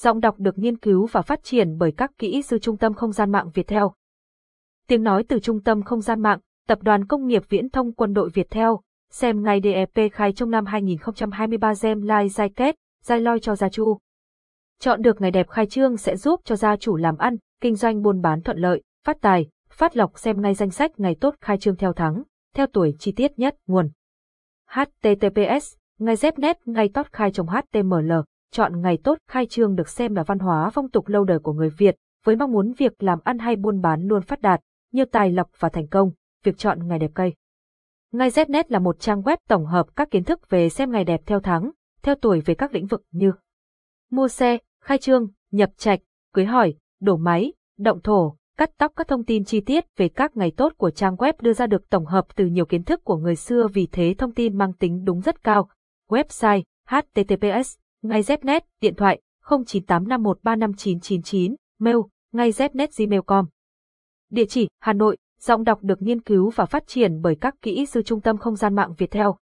Giọng đọc được nghiên cứu và phát triển bởi các kỹ sư Trung tâm Không gian mạng Việt Theo. Tiếng nói từ Trung tâm Không gian mạng, Tập đoàn Công nghiệp Viễn thông Quân đội Việt Theo, xem ngay DEP khai trong năm 2023 Gem Lai Giai Kết, Giai Loi cho gia chủ. Chọn được ngày đẹp khai trương sẽ giúp cho gia chủ làm ăn, kinh doanh buôn bán thuận lợi, phát tài, phát lộc xem ngay danh sách ngày tốt khai trương theo tháng, theo tuổi chi tiết nhất, nguồn. HTTPS, ngày dép nét ngay tốt khai trong HTML, chọn ngày tốt khai trương được xem là văn hóa phong tục lâu đời của người Việt, với mong muốn việc làm ăn hay buôn bán luôn phát đạt, như tài lộc và thành công, việc chọn ngày đẹp cây. Ngày Znet là một trang web tổng hợp các kiến thức về xem ngày đẹp theo tháng, theo tuổi về các lĩnh vực như mua xe, khai trương, nhập trạch, cưới hỏi, đổ máy, động thổ, cắt tóc các thông tin chi tiết về các ngày tốt của trang web đưa ra được tổng hợp từ nhiều kiến thức của người xưa vì thế thông tin mang tính đúng rất cao. Website https ngay Znet, điện thoại 0985135999, mail ngay znet Địa chỉ Hà Nội, giọng đọc được nghiên cứu và phát triển bởi các kỹ sư Trung tâm Không gian mạng Việt Theo.